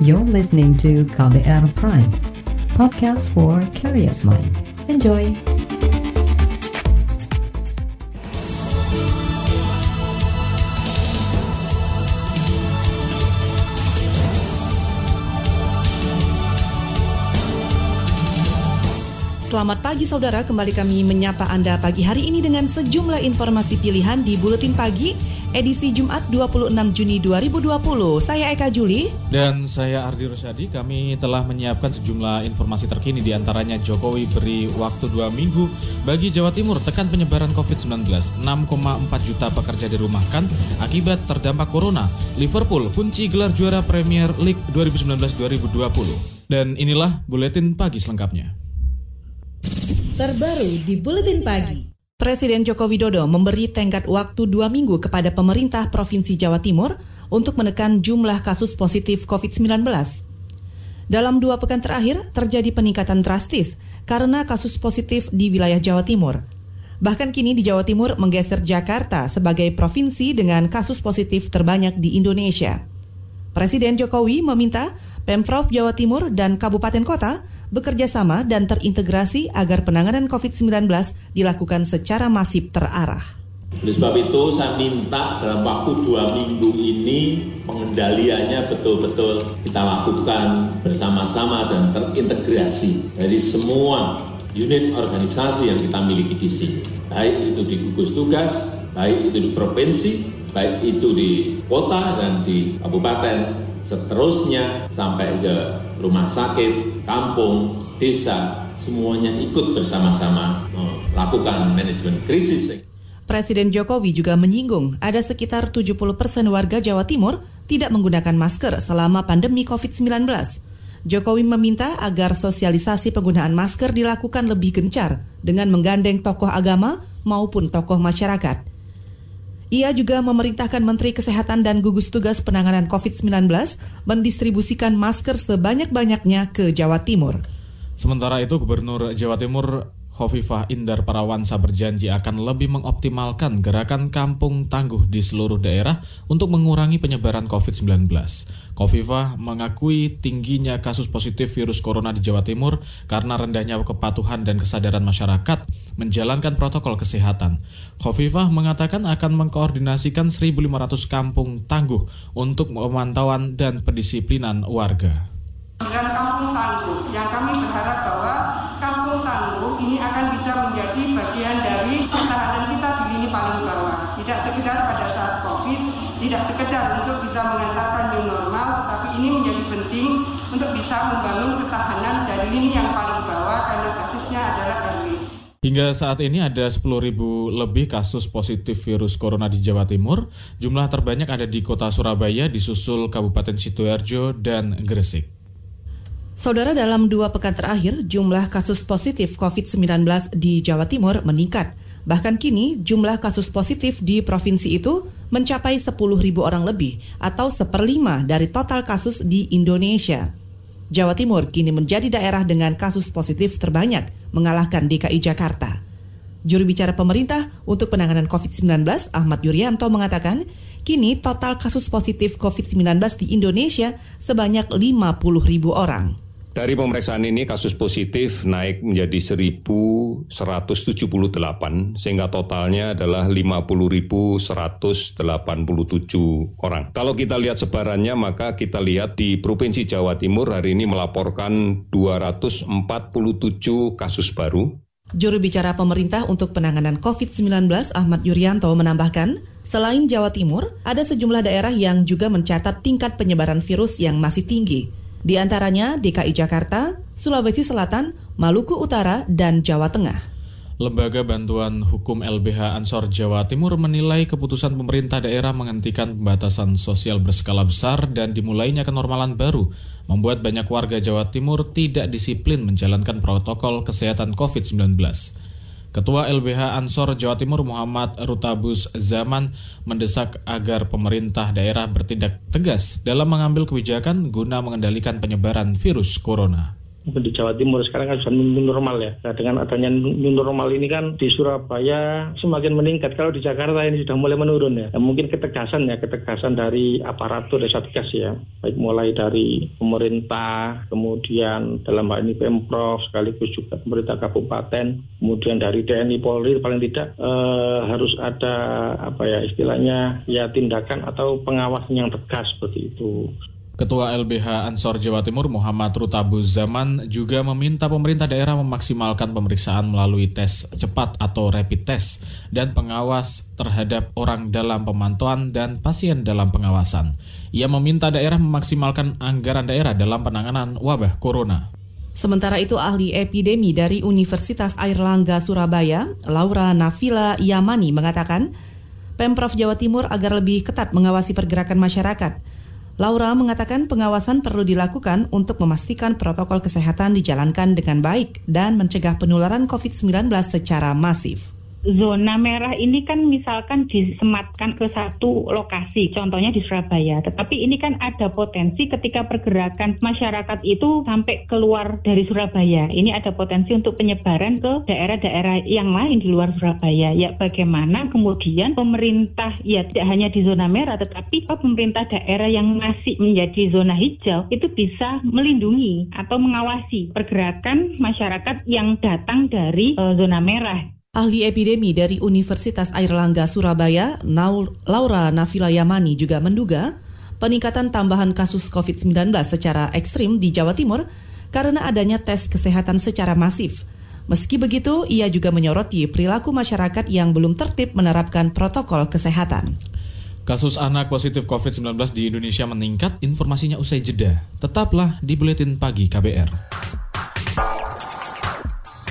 You're listening to KBR Prime, podcast for curious mind. Enjoy! Selamat pagi saudara, kembali kami menyapa Anda pagi hari ini dengan sejumlah informasi pilihan di Buletin Pagi edisi Jumat 26 Juni 2020. Saya Eka Juli. Dan saya Ardi Rosyadi, kami telah menyiapkan sejumlah informasi terkini di antaranya Jokowi beri waktu dua minggu bagi Jawa Timur tekan penyebaran COVID-19. 6,4 juta pekerja dirumahkan akibat terdampak Corona. Liverpool kunci gelar juara Premier League 2019-2020. Dan inilah Buletin Pagi selengkapnya. Terbaru di Buletin Pagi. Presiden Joko Widodo memberi tenggat waktu dua minggu kepada pemerintah Provinsi Jawa Timur untuk menekan jumlah kasus positif COVID-19. Dalam dua pekan terakhir, terjadi peningkatan drastis karena kasus positif di wilayah Jawa Timur. Bahkan kini di Jawa Timur menggeser Jakarta sebagai provinsi dengan kasus positif terbanyak di Indonesia. Presiden Jokowi meminta Pemprov Jawa Timur dan kabupaten kota bekerja sama dan terintegrasi agar penanganan COVID-19 dilakukan secara masif terarah. Oleh sebab itu saya minta dalam waktu dua minggu ini pengendaliannya betul-betul kita lakukan bersama-sama dan terintegrasi dari semua unit organisasi yang kita miliki di sini. Baik itu di gugus tugas, baik itu di provinsi, baik itu di kota dan di kabupaten, seterusnya sampai ke rumah sakit, kampung, desa, semuanya ikut bersama-sama melakukan manajemen krisis. Presiden Jokowi juga menyinggung ada sekitar 70 persen warga Jawa Timur tidak menggunakan masker selama pandemi COVID-19. Jokowi meminta agar sosialisasi penggunaan masker dilakukan lebih gencar dengan menggandeng tokoh agama maupun tokoh masyarakat. Ia juga memerintahkan Menteri Kesehatan dan gugus tugas penanganan COVID-19 mendistribusikan masker sebanyak-banyaknya ke Jawa Timur. Sementara itu, Gubernur Jawa Timur Khofifah Indar Parawansa berjanji akan lebih mengoptimalkan gerakan kampung tangguh di seluruh daerah untuk mengurangi penyebaran COVID-19. Khofifah mengakui tingginya kasus positif virus corona di Jawa Timur karena rendahnya kepatuhan dan kesadaran masyarakat menjalankan protokol kesehatan. Khofifah mengatakan akan mengkoordinasikan 1.500 kampung tangguh untuk pemantauan dan pendisiplinan warga. Dengan kampung tangguh yang kami berharap bahwa kampung tangguh ini akan bisa menjadi bagian dari pertahanan kita di lini paling bawah. Tidak sekedar pada saat tidak sekedar untuk bisa mengantarkan new normal, tetapi ini menjadi penting untuk bisa membangun ketahanan dari lini yang paling bawah karena basisnya adalah RW. Hingga saat ini ada 10.000 lebih kasus positif virus corona di Jawa Timur. Jumlah terbanyak ada di kota Surabaya, disusul Kabupaten Situarjo dan Gresik. Saudara dalam dua pekan terakhir, jumlah kasus positif COVID-19 di Jawa Timur meningkat. Bahkan kini jumlah kasus positif di provinsi itu mencapai 10.000 orang lebih atau seperlima dari total kasus di Indonesia. Jawa Timur kini menjadi daerah dengan kasus positif terbanyak, mengalahkan DKI Jakarta. Juru bicara pemerintah untuk penanganan COVID-19 Ahmad Yuryanto mengatakan, kini total kasus positif COVID-19 di Indonesia sebanyak 50 ribu orang. Dari pemeriksaan ini kasus positif naik menjadi 1.178 sehingga totalnya adalah 50.187 orang. Kalau kita lihat sebarannya maka kita lihat di Provinsi Jawa Timur hari ini melaporkan 247 kasus baru. Juru bicara pemerintah untuk penanganan COVID-19 Ahmad Yuryanto menambahkan, selain Jawa Timur, ada sejumlah daerah yang juga mencatat tingkat penyebaran virus yang masih tinggi di antaranya DKI Jakarta, Sulawesi Selatan, Maluku Utara, dan Jawa Tengah. Lembaga Bantuan Hukum LBH Ansor Jawa Timur menilai keputusan pemerintah daerah menghentikan pembatasan sosial berskala besar dan dimulainya kenormalan baru membuat banyak warga Jawa Timur tidak disiplin menjalankan protokol kesehatan COVID-19. Ketua LBH Ansor Jawa Timur Muhammad Rutabus Zaman mendesak agar pemerintah daerah bertindak tegas dalam mengambil kebijakan guna mengendalikan penyebaran virus corona. Di Jawa Timur sekarang kan sudah new normal ya. Nah, dengan adanya new normal ini kan di Surabaya semakin meningkat. Kalau di Jakarta ini sudah mulai menurun ya. Nah, mungkin ketegasan ya, ketegasan dari aparatur dan satgas ya. Baik mulai dari pemerintah, kemudian dalam hal ini Pemprov, sekaligus juga pemerintah kabupaten, kemudian dari TNI Polri paling tidak eh, harus ada apa ya istilahnya ya tindakan atau pengawasan yang tegas seperti itu. Ketua LBH Ansor Jawa Timur Muhammad Rutabu Zaman juga meminta pemerintah daerah memaksimalkan pemeriksaan melalui tes cepat atau rapid test dan pengawas terhadap orang dalam pemantauan dan pasien dalam pengawasan. Ia meminta daerah memaksimalkan anggaran daerah dalam penanganan wabah corona. Sementara itu ahli epidemi dari Universitas Airlangga Surabaya, Laura Nafila Yamani mengatakan, Pemprov Jawa Timur agar lebih ketat mengawasi pergerakan masyarakat Laura mengatakan pengawasan perlu dilakukan untuk memastikan protokol kesehatan dijalankan dengan baik dan mencegah penularan COVID-19 secara masif zona merah ini kan misalkan disematkan ke satu lokasi, contohnya di Surabaya. Tetapi ini kan ada potensi ketika pergerakan masyarakat itu sampai keluar dari Surabaya. Ini ada potensi untuk penyebaran ke daerah-daerah yang lain di luar Surabaya. Ya bagaimana kemudian pemerintah ya tidak hanya di zona merah, tetapi pemerintah daerah yang masih menjadi zona hijau itu bisa melindungi atau mengawasi pergerakan masyarakat yang datang dari uh, zona merah. Ahli epidemi dari Universitas Airlangga Surabaya, Laura Nafila Yamani juga menduga peningkatan tambahan kasus COVID-19 secara ekstrim di Jawa Timur karena adanya tes kesehatan secara masif. Meski begitu, ia juga menyoroti perilaku masyarakat yang belum tertib menerapkan protokol kesehatan. Kasus anak positif COVID-19 di Indonesia meningkat, informasinya usai jeda. Tetaplah di Buletin Pagi KBR.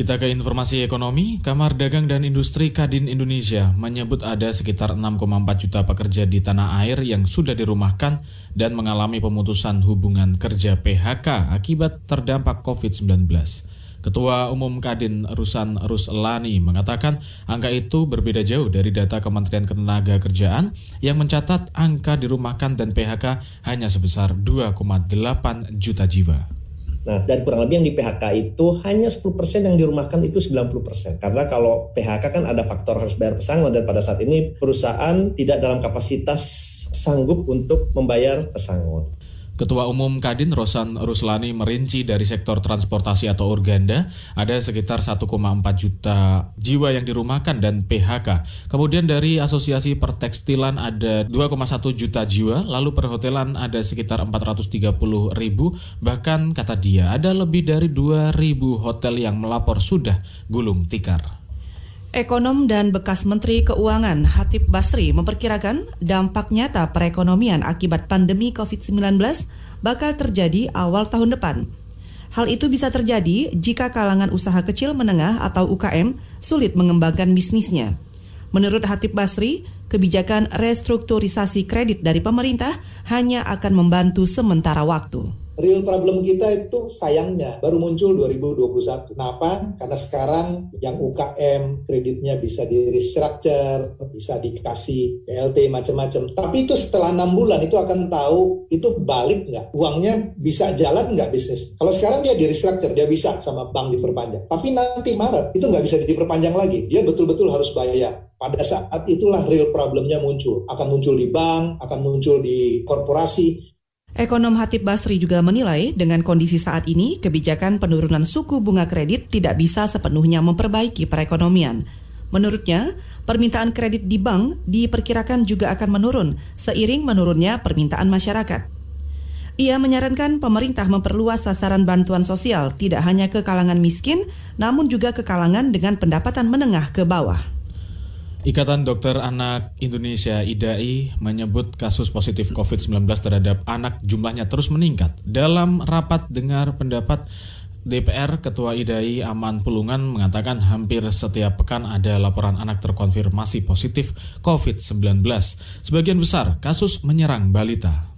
Kita ke informasi ekonomi, Kamar Dagang dan Industri Kadin Indonesia menyebut ada sekitar 6,4 juta pekerja di tanah air yang sudah dirumahkan dan mengalami pemutusan hubungan kerja PHK akibat terdampak COVID-19. Ketua Umum Kadin Rusan Ruslani mengatakan angka itu berbeda jauh dari data Kementerian Ketenagakerjaan yang mencatat angka dirumahkan dan PHK hanya sebesar 2,8 juta jiwa. Nah, dari kurang lebih yang di PHK itu hanya 10% yang dirumahkan itu 90%. Karena kalau PHK kan ada faktor harus bayar pesangon dan pada saat ini perusahaan tidak dalam kapasitas sanggup untuk membayar pesangon. Ketua Umum Kadin Rosan Ruslani merinci dari sektor transportasi atau organda ada sekitar 1,4 juta jiwa yang dirumahkan dan PHK. Kemudian dari Asosiasi Pertekstilan ada 2,1 juta jiwa, lalu perhotelan ada sekitar 430 ribu, bahkan kata dia ada lebih dari 2 ribu hotel yang melapor sudah gulung tikar. Ekonom dan bekas Menteri Keuangan Hatip Basri memperkirakan dampak nyata perekonomian akibat pandemi COVID-19 bakal terjadi awal tahun depan. Hal itu bisa terjadi jika kalangan usaha kecil menengah atau UKM sulit mengembangkan bisnisnya. Menurut Hatip Basri, kebijakan restrukturisasi kredit dari pemerintah hanya akan membantu sementara waktu real problem kita itu sayangnya baru muncul 2021. Kenapa? Karena sekarang yang UKM kreditnya bisa di restructure, bisa dikasih PLT macam-macam. Tapi itu setelah enam bulan itu akan tahu itu balik nggak, uangnya bisa jalan nggak bisnis. Kalau sekarang dia di restructure, dia bisa sama bank diperpanjang. Tapi nanti Maret itu nggak bisa diperpanjang lagi. Dia betul-betul harus bayar pada saat itulah real problemnya muncul. Akan muncul di bank, akan muncul di korporasi, Ekonom Hatip Basri juga menilai dengan kondisi saat ini, kebijakan penurunan suku bunga kredit tidak bisa sepenuhnya memperbaiki perekonomian. Menurutnya, permintaan kredit di bank diperkirakan juga akan menurun seiring menurunnya permintaan masyarakat. Ia menyarankan pemerintah memperluas sasaran bantuan sosial tidak hanya ke kalangan miskin, namun juga ke kalangan dengan pendapatan menengah ke bawah. Ikatan Dokter Anak Indonesia IDAI menyebut kasus positif COVID-19 terhadap anak jumlahnya terus meningkat. Dalam rapat dengar pendapat DPR Ketua IDAI Aman Pulungan mengatakan hampir setiap pekan ada laporan anak terkonfirmasi positif COVID-19. Sebagian besar kasus menyerang balita.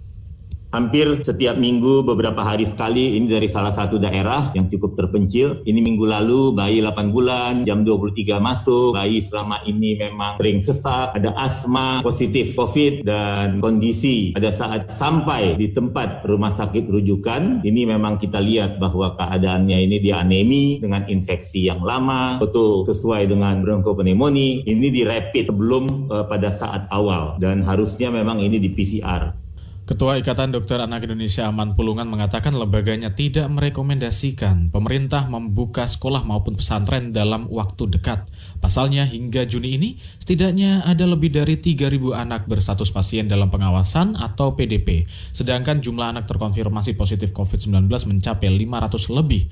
Hampir setiap minggu beberapa hari sekali ini dari salah satu daerah yang cukup terpencil. Ini minggu lalu bayi 8 bulan, jam 23 masuk. Bayi selama ini memang sering sesak, ada asma, positif COVID dan kondisi pada saat sampai di tempat rumah sakit rujukan. Ini memang kita lihat bahwa keadaannya ini dia anemi dengan infeksi yang lama, betul sesuai dengan bronkopneumonia. Ini di rapid sebelum uh, pada saat awal dan harusnya memang ini di PCR. Ketua Ikatan Dokter Anak Indonesia Aman Pulungan mengatakan lembaganya tidak merekomendasikan pemerintah membuka sekolah maupun pesantren dalam waktu dekat. Pasalnya hingga Juni ini setidaknya ada lebih dari 3.000 anak berstatus pasien dalam pengawasan atau PDP, sedangkan jumlah anak terkonfirmasi positif COVID-19 mencapai 500 lebih.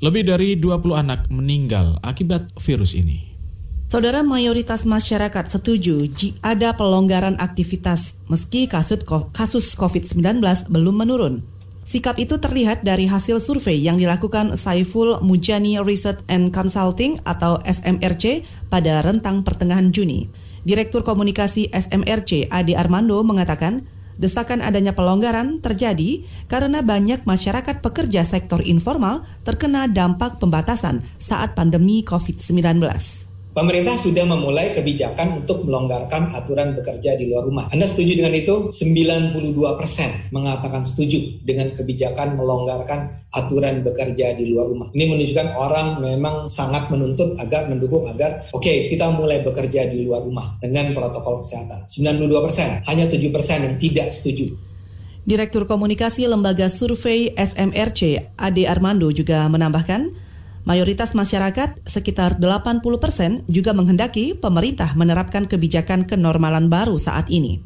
Lebih dari 20 anak meninggal akibat virus ini. Saudara mayoritas masyarakat setuju ada pelonggaran aktivitas meski kasus kasus COVID-19 belum menurun. Sikap itu terlihat dari hasil survei yang dilakukan Saiful Mujani Research and Consulting atau SMRC pada rentang pertengahan Juni. Direktur Komunikasi SMRC Adi Armando mengatakan, desakan adanya pelonggaran terjadi karena banyak masyarakat pekerja sektor informal terkena dampak pembatasan saat pandemi COVID-19. Pemerintah sudah memulai kebijakan untuk melonggarkan aturan bekerja di luar rumah. Anda setuju dengan itu? 92% mengatakan setuju dengan kebijakan melonggarkan aturan bekerja di luar rumah. Ini menunjukkan orang memang sangat menuntut agar mendukung agar oke okay, kita mulai bekerja di luar rumah dengan protokol kesehatan. 92%, hanya 7% yang tidak setuju. Direktur Komunikasi Lembaga Survei SMRC, Ade Armando juga menambahkan, Mayoritas masyarakat, sekitar 80 persen, juga menghendaki pemerintah menerapkan kebijakan kenormalan baru saat ini.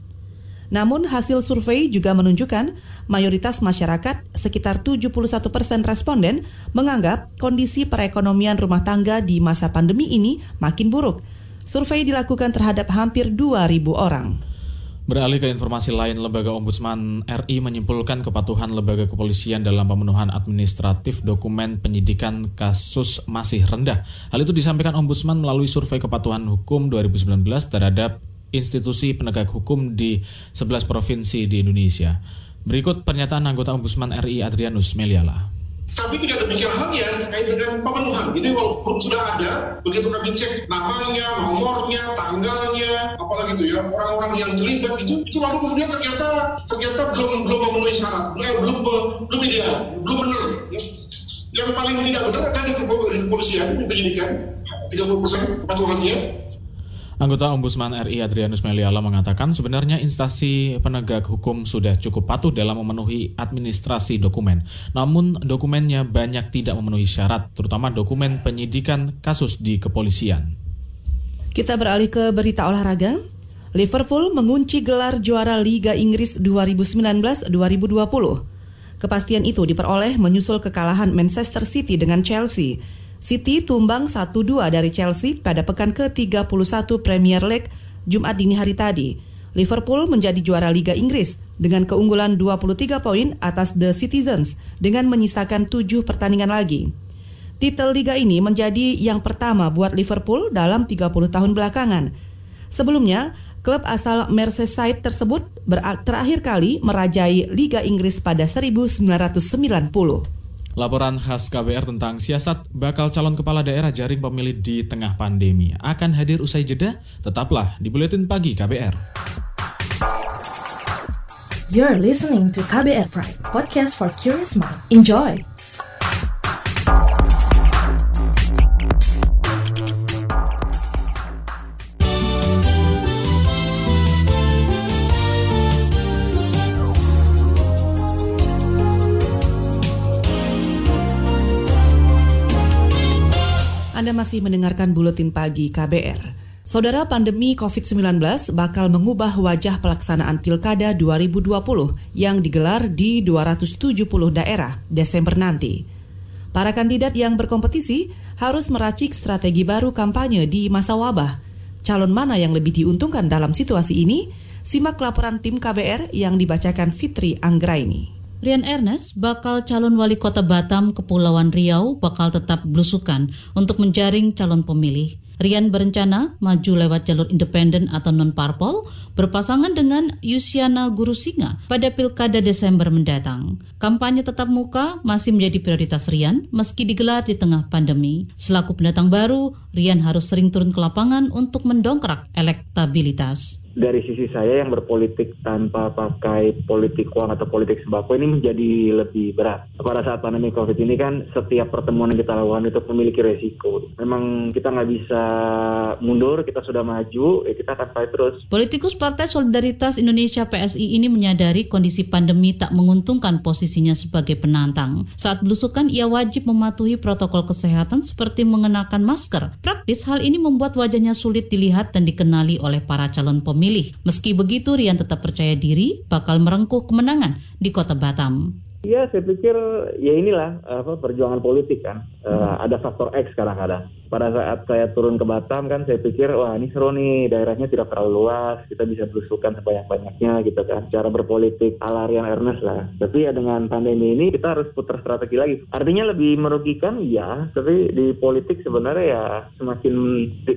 Namun hasil survei juga menunjukkan mayoritas masyarakat, sekitar 71 persen responden, menganggap kondisi perekonomian rumah tangga di masa pandemi ini makin buruk. Survei dilakukan terhadap hampir 2.000 orang. Beralih ke informasi lain, Lembaga Ombudsman RI menyimpulkan kepatuhan lembaga kepolisian dalam pemenuhan administratif dokumen penyidikan kasus masih rendah. Hal itu disampaikan Ombudsman melalui survei kepatuhan hukum 2019 terhadap institusi penegak hukum di 11 provinsi di Indonesia. Berikut pernyataan anggota Ombudsman RI Adrianus Meliala. Tapi tidak demikian halnya terkait dengan pemenuhan. Jadi walaupun sudah ada, begitu kami cek namanya, nomornya, tanggalnya, apalagi itu ya, orang-orang yang terlibat itu, itu lalu kemudian ternyata ternyata belum belum memenuhi syarat, eh, belum belum ideal, belum benar. Yang paling tidak benar ada di kepolisian, penyidikan, 30% kepatuhannya, Anggota Ombudsman RI Adrianus Meliala mengatakan sebenarnya instansi penegak hukum sudah cukup patuh dalam memenuhi administrasi dokumen. Namun dokumennya banyak tidak memenuhi syarat, terutama dokumen penyidikan kasus di kepolisian. Kita beralih ke berita olahraga. Liverpool mengunci gelar juara Liga Inggris 2019-2020. Kepastian itu diperoleh menyusul kekalahan Manchester City dengan Chelsea City tumbang 1-2 dari Chelsea pada pekan ke-31 Premier League Jumat dini hari tadi. Liverpool menjadi juara Liga Inggris dengan keunggulan 23 poin atas The Citizens dengan menyisakan 7 pertandingan lagi. Titel Liga ini menjadi yang pertama buat Liverpool dalam 30 tahun belakangan. Sebelumnya, klub asal Merseyside tersebut terakhir kali merajai Liga Inggris pada 1990. Laporan khas KBR tentang siasat bakal calon kepala daerah jaring pemilih di tengah pandemi akan hadir usai jeda. Tetaplah di Buletin Pagi KBR. You're listening to KBR Pride, podcast for curious mind. Enjoy! Masih mendengarkan Buletin Pagi KBR. Saudara pandemi COVID-19 bakal mengubah wajah pelaksanaan Pilkada 2020 yang digelar di 270 daerah Desember nanti. Para kandidat yang berkompetisi harus meracik strategi baru kampanye di masa wabah. Calon mana yang lebih diuntungkan dalam situasi ini? Simak laporan tim KBR yang dibacakan Fitri Anggraini. Rian Ernest, bakal calon wali kota Batam, Kepulauan Riau, bakal tetap belusukan untuk menjaring calon pemilih. Rian berencana maju lewat jalur independen atau non-parpol berpasangan dengan Yusiana Gurusinga pada Pilkada Desember mendatang. Kampanye tetap muka masih menjadi prioritas Rian meski digelar di tengah pandemi. Selaku pendatang baru, Rian harus sering turun ke lapangan untuk mendongkrak elektabilitas dari sisi saya yang berpolitik tanpa pakai politik uang atau politik sembako ini menjadi lebih berat. Pada saat pandemi COVID ini kan setiap pertemuan yang kita lakukan itu memiliki resiko. Memang kita nggak bisa mundur, kita sudah maju, ya kita akan fight terus. Politikus Partai Solidaritas Indonesia PSI ini menyadari kondisi pandemi tak menguntungkan posisinya sebagai penantang. Saat belusukan ia wajib mematuhi protokol kesehatan seperti mengenakan masker. Praktis hal ini membuat wajahnya sulit dilihat dan dikenali oleh para calon pemilih pemilih. Meski begitu, Rian tetap percaya diri bakal merengkuh kemenangan di kota Batam. Iya, saya pikir ya inilah apa perjuangan politik kan. Uh, ada faktor X kadang-kadang pada saat saya turun ke Batam kan saya pikir wah ini seru nih daerahnya tidak terlalu luas kita bisa berusukan sebanyak-banyaknya gitu kan. Cara berpolitik ala Rian Ernest lah. Tapi ya dengan pandemi ini kita harus putar strategi lagi. Artinya lebih merugikan ya tapi di politik sebenarnya ya semakin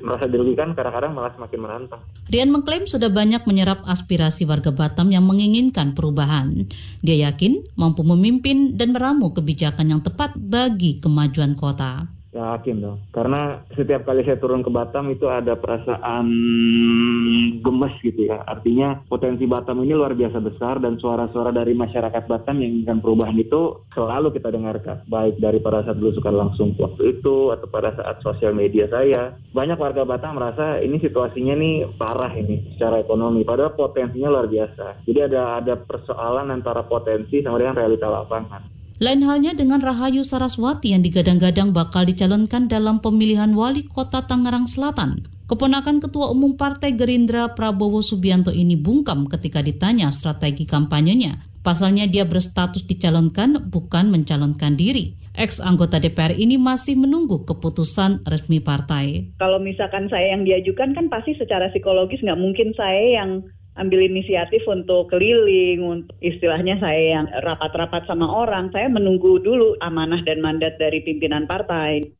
merasa dirugikan kadang-kadang malah semakin menantang Rian mengklaim sudah banyak menyerap aspirasi warga Batam yang menginginkan perubahan. Dia yakin mampu memimpin dan meramu kebijakan yang tepat bagi kemajuan kota Yakin dong. Karena setiap kali saya turun ke Batam itu ada perasaan gemes gitu ya. Artinya potensi Batam ini luar biasa besar dan suara-suara dari masyarakat Batam yang ingin perubahan itu selalu kita dengarkan. Baik dari pada saat belusukan langsung waktu itu atau pada saat sosial media saya. Banyak warga Batam merasa ini situasinya nih parah ini secara ekonomi. Padahal potensinya luar biasa. Jadi ada ada persoalan antara potensi sama dengan realita lapangan. Lain halnya dengan Rahayu Saraswati yang digadang-gadang bakal dicalonkan dalam pemilihan wali kota Tangerang Selatan. Keponakan Ketua Umum Partai Gerindra Prabowo Subianto ini bungkam ketika ditanya strategi kampanyenya. Pasalnya dia berstatus dicalonkan bukan mencalonkan diri. Ex anggota DPR ini masih menunggu keputusan resmi partai. Kalau misalkan saya yang diajukan kan pasti secara psikologis nggak mungkin saya yang ambil inisiatif untuk keliling, untuk istilahnya saya yang rapat-rapat sama orang, saya menunggu dulu amanah dan mandat dari pimpinan partai.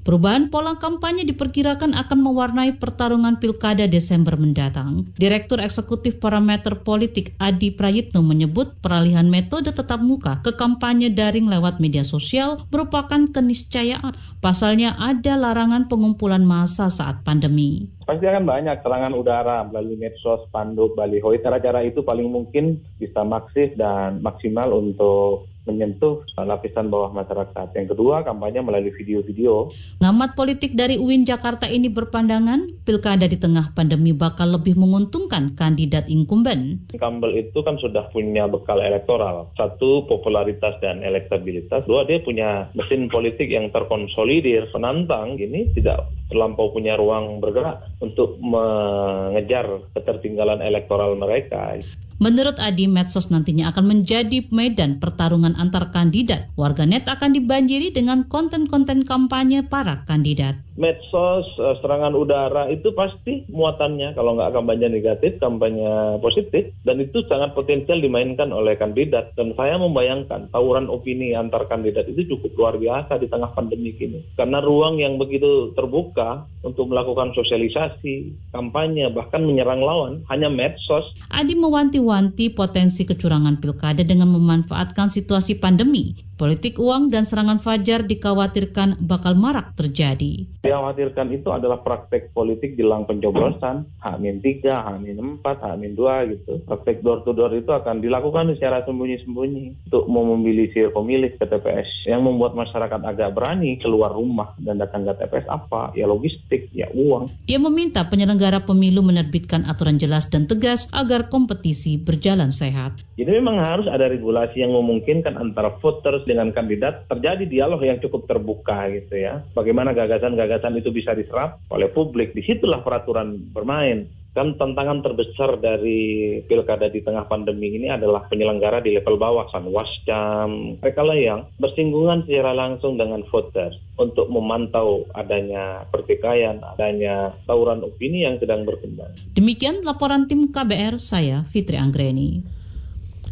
Perubahan pola kampanye diperkirakan akan mewarnai pertarungan pilkada Desember mendatang. Direktur Eksekutif Parameter Politik Adi Prayitno menyebut peralihan metode tetap muka ke kampanye daring lewat media sosial merupakan keniscayaan. Pasalnya ada larangan pengumpulan massa saat pandemi pasti akan banyak serangan udara melalui medsos, spanduk, baliho. Cara-cara itu paling mungkin bisa maksif dan maksimal untuk menyentuh lapisan bawah masyarakat. Yang kedua, kampanye melalui video-video. Ngamat politik dari UIN Jakarta ini berpandangan pilkada di tengah pandemi bakal lebih menguntungkan kandidat incumbent. Incumbent itu kan sudah punya bekal elektoral. Satu, popularitas dan elektabilitas. Dua, dia punya mesin politik yang terkonsolidir. Penantang ini tidak terlampau punya ruang bergerak untuk mengejar ketertinggalan elektoral mereka. Menurut Adi, medsos nantinya akan menjadi medan pertarungan antar kandidat. Warganet akan dibanjiri dengan konten-konten kampanye para kandidat medsos, eh, serangan udara itu pasti muatannya. Kalau nggak kampanye negatif, kampanye positif dan itu sangat potensial dimainkan oleh kandidat. Dan saya membayangkan tawuran opini antar kandidat itu cukup luar biasa di tengah pandemi ini. Karena ruang yang begitu terbuka untuk melakukan sosialisasi, kampanye bahkan menyerang lawan hanya medsos. Adi mewanti-wanti potensi kecurangan pilkada dengan memanfaatkan situasi pandemi Politik uang dan serangan fajar dikhawatirkan bakal marak terjadi. Dikhawatirkan itu adalah praktek politik jelang pencoblosan, H-3, H-4, H-2 gitu. Praktek door to door itu akan dilakukan secara sembunyi-sembunyi untuk memobilisir pemilih ke TPS. Yang membuat masyarakat agak berani keluar rumah dan datang ke TPS apa? Ya logistik, ya uang. Dia meminta penyelenggara pemilu menerbitkan aturan jelas dan tegas agar kompetisi berjalan sehat. Jadi memang harus ada regulasi yang memungkinkan antara voters dengan kandidat terjadi dialog yang cukup terbuka gitu ya. Bagaimana gagasan-gagasan itu bisa diserap oleh publik. Di situlah peraturan bermain. Kan tantangan terbesar dari pilkada di tengah pandemi ini adalah penyelenggara di level bawah, Wascam, mereka lah yang bersinggungan secara langsung dengan voters untuk memantau adanya pertikaian, adanya tawuran opini yang sedang berkembang. Demikian laporan tim KBR saya, Fitri Anggreni.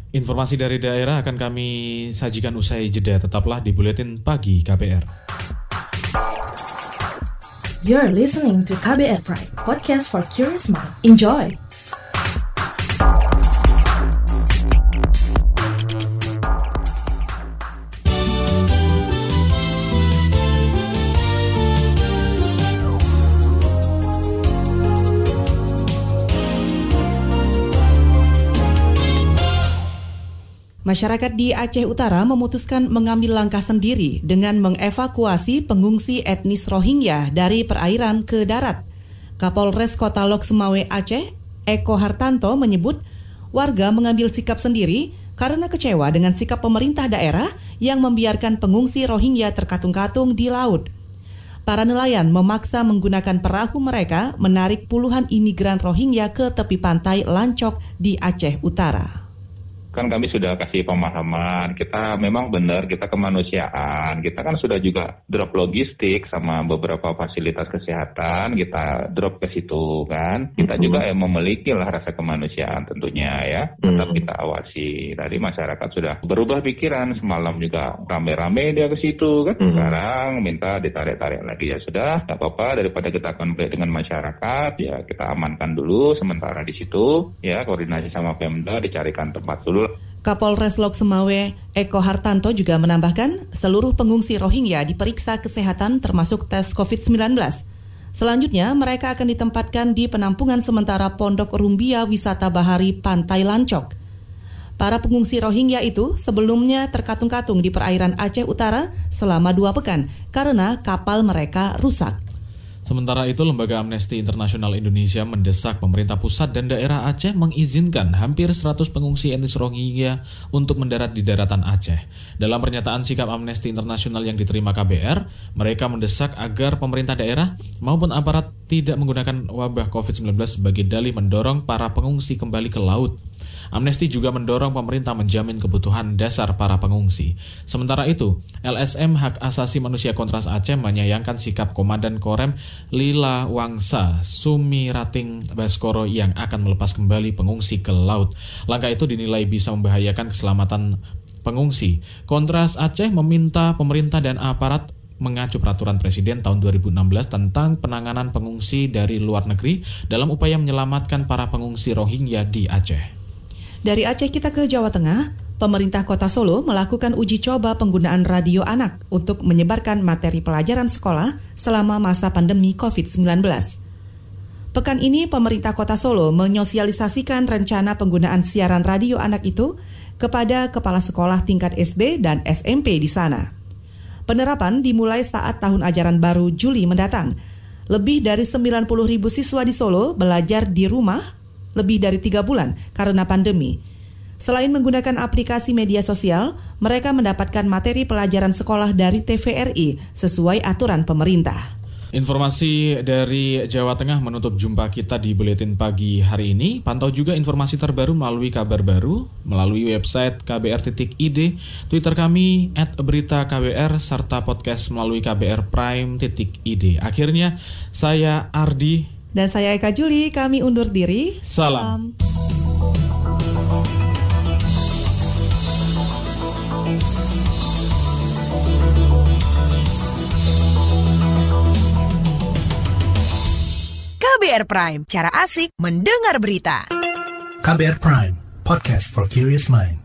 Informasi dari daerah akan kami sajikan usai jeda. Tetaplah di Buletin Pagi KPR. You're listening to KBR Pride, podcast for curious mind. Enjoy! Masyarakat di Aceh Utara memutuskan mengambil langkah sendiri dengan mengevakuasi pengungsi etnis Rohingya dari perairan ke darat. Kapolres Kota Lok Semawe Aceh, Eko Hartanto menyebut warga mengambil sikap sendiri karena kecewa dengan sikap pemerintah daerah yang membiarkan pengungsi Rohingya terkatung-katung di laut. Para nelayan memaksa menggunakan perahu mereka menarik puluhan imigran Rohingya ke tepi pantai Lancok di Aceh Utara kan kami sudah kasih pemahaman. Kita memang benar kita kemanusiaan. Kita kan sudah juga drop logistik sama beberapa fasilitas kesehatan. Kita drop ke situ kan? Kita mm -hmm. juga yang memiliki lah rasa kemanusiaan tentunya ya. Tetap mm -hmm. kita awasi. Dari masyarakat sudah berubah pikiran. Semalam juga rame-rame dia ke situ kan? Mm -hmm. sekarang minta ditarik-tarik lagi. Ya sudah nggak apa-apa. Daripada kita konflik dengan masyarakat ya kita amankan dulu sementara di situ. Ya koordinasi sama Pemda dicarikan tempat dulu Kapolres Lok Semawe Eko Hartanto juga menambahkan seluruh pengungsi Rohingya diperiksa kesehatan termasuk tes COVID-19. Selanjutnya, mereka akan ditempatkan di penampungan sementara Pondok Rumbia Wisata Bahari Pantai Lancok. Para pengungsi Rohingya itu sebelumnya terkatung-katung di perairan Aceh Utara selama dua pekan karena kapal mereka rusak. Sementara itu, Lembaga Amnesty Internasional Indonesia mendesak pemerintah pusat dan daerah Aceh mengizinkan hampir 100 pengungsi etnis Rohingya untuk mendarat di daratan Aceh. Dalam pernyataan sikap Amnesty Internasional yang diterima KBR, mereka mendesak agar pemerintah daerah maupun aparat tidak menggunakan wabah COVID-19 sebagai dalih mendorong para pengungsi kembali ke laut. Amnesty juga mendorong pemerintah menjamin kebutuhan dasar para pengungsi. Sementara itu, LSM Hak Asasi Manusia Kontras Aceh menyayangkan sikap Komandan Korem Lila Wangsa Sumi Rating Baskoro yang akan melepas kembali pengungsi ke laut. Langkah itu dinilai bisa membahayakan keselamatan pengungsi. Kontras Aceh meminta pemerintah dan aparat mengacu peraturan Presiden tahun 2016 tentang penanganan pengungsi dari luar negeri dalam upaya menyelamatkan para pengungsi Rohingya di Aceh. Dari Aceh kita ke Jawa Tengah, pemerintah kota Solo melakukan uji coba penggunaan radio anak untuk menyebarkan materi pelajaran sekolah selama masa pandemi COVID-19. Pekan ini pemerintah kota Solo menyosialisasikan rencana penggunaan siaran radio anak itu kepada kepala sekolah tingkat SD dan SMP di sana. Penerapan dimulai saat tahun ajaran baru Juli mendatang. Lebih dari 90 ribu siswa di Solo belajar di rumah lebih dari tiga bulan karena pandemi. Selain menggunakan aplikasi media sosial, mereka mendapatkan materi pelajaran sekolah dari TVRI sesuai aturan pemerintah. Informasi dari Jawa Tengah menutup jumpa kita di Buletin Pagi hari ini. Pantau juga informasi terbaru melalui kabar baru, melalui website kbr.id, Twitter kami, at berita KBR, serta podcast melalui kbr prime.id. Akhirnya, saya Ardi dan saya Eka Juli, kami undur diri. Salam. Salam. KBR Prime, cara asik mendengar berita. KBR Prime, podcast for curious mind.